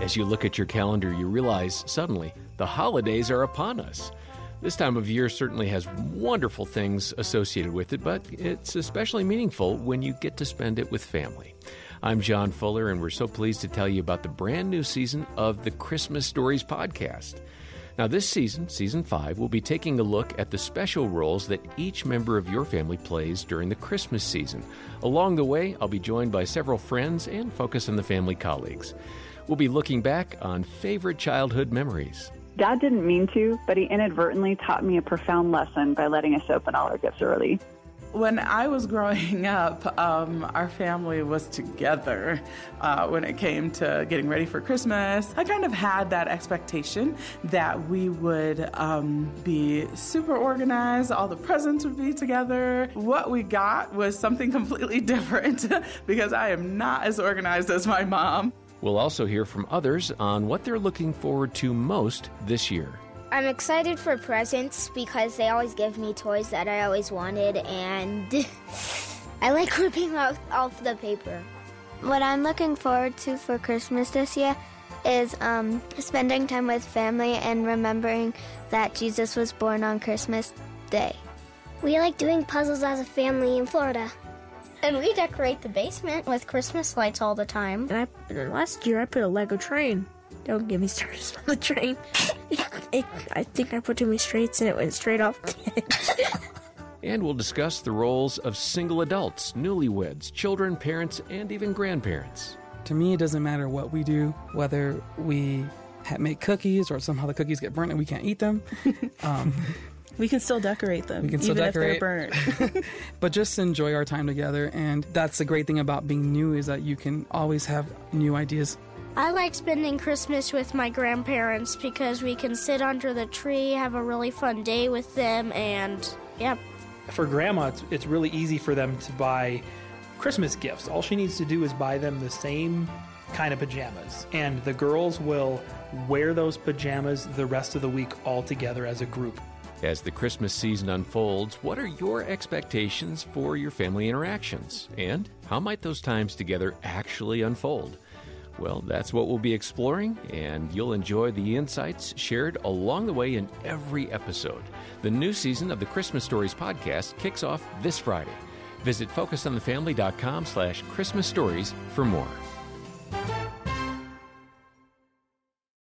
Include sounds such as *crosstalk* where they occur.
As you look at your calendar, you realize suddenly the holidays are upon us. This time of year certainly has wonderful things associated with it, but it's especially meaningful when you get to spend it with family. I'm John Fuller, and we're so pleased to tell you about the brand new season of the Christmas Stories podcast. Now, this season, season five, we'll be taking a look at the special roles that each member of your family plays during the Christmas season. Along the way, I'll be joined by several friends and Focus on the Family colleagues. We'll be looking back on favorite childhood memories. Dad didn't mean to, but he inadvertently taught me a profound lesson by letting us open all our gifts early. When I was growing up, um, our family was together uh, when it came to getting ready for Christmas. I kind of had that expectation that we would um, be super organized, all the presents would be together. What we got was something *laughs* completely different *laughs* because I am not as organized as my mom. We'll also hear from others on what they're looking forward to most this year. I'm excited for presents because they always give me toys that I always wanted, and *laughs* I like ripping off, off the paper. What I'm looking forward to for Christmas this year is um, spending time with family and remembering that Jesus was born on Christmas Day. We like doing puzzles as a family in Florida. And we decorate the basement with Christmas lights all the time. And, I, and last year I put a Lego train. Don't get me started *laughs* on the train. it, I think I put too many straights and it went straight off *laughs* and we'll discuss the roles of single adults, newlyweds, children, parents, and even grandparents. To me, it doesn't matter what we do, whether we make cookies or somehow the cookies get burnt and we can't eat them. *laughs* Um, we can still decorate them, we can still even decorate. if they're burnt. *laughs* but just enjoy our time together. And that's the great thing about being new is that you can always have new ideas. I like spending Christmas with my grandparents because we can sit under the tree, have a really fun day with them, and yeah. For grandma, it's, it's really easy for them to buy Christmas gifts. All she needs to do is buy them the same kind of pajamas. And the girls will wear those pajamas the rest of the week all together as a group. As the Christmas season unfolds, what are your expectations for your family interactions? And how might those times together actually unfold? Well, that's what we'll be exploring, and you'll enjoy the insights shared along the way in every episode. The new season of the Christmas Stories podcast kicks off this Friday. Visit focusonthefamily.com slash Christmas Stories for more.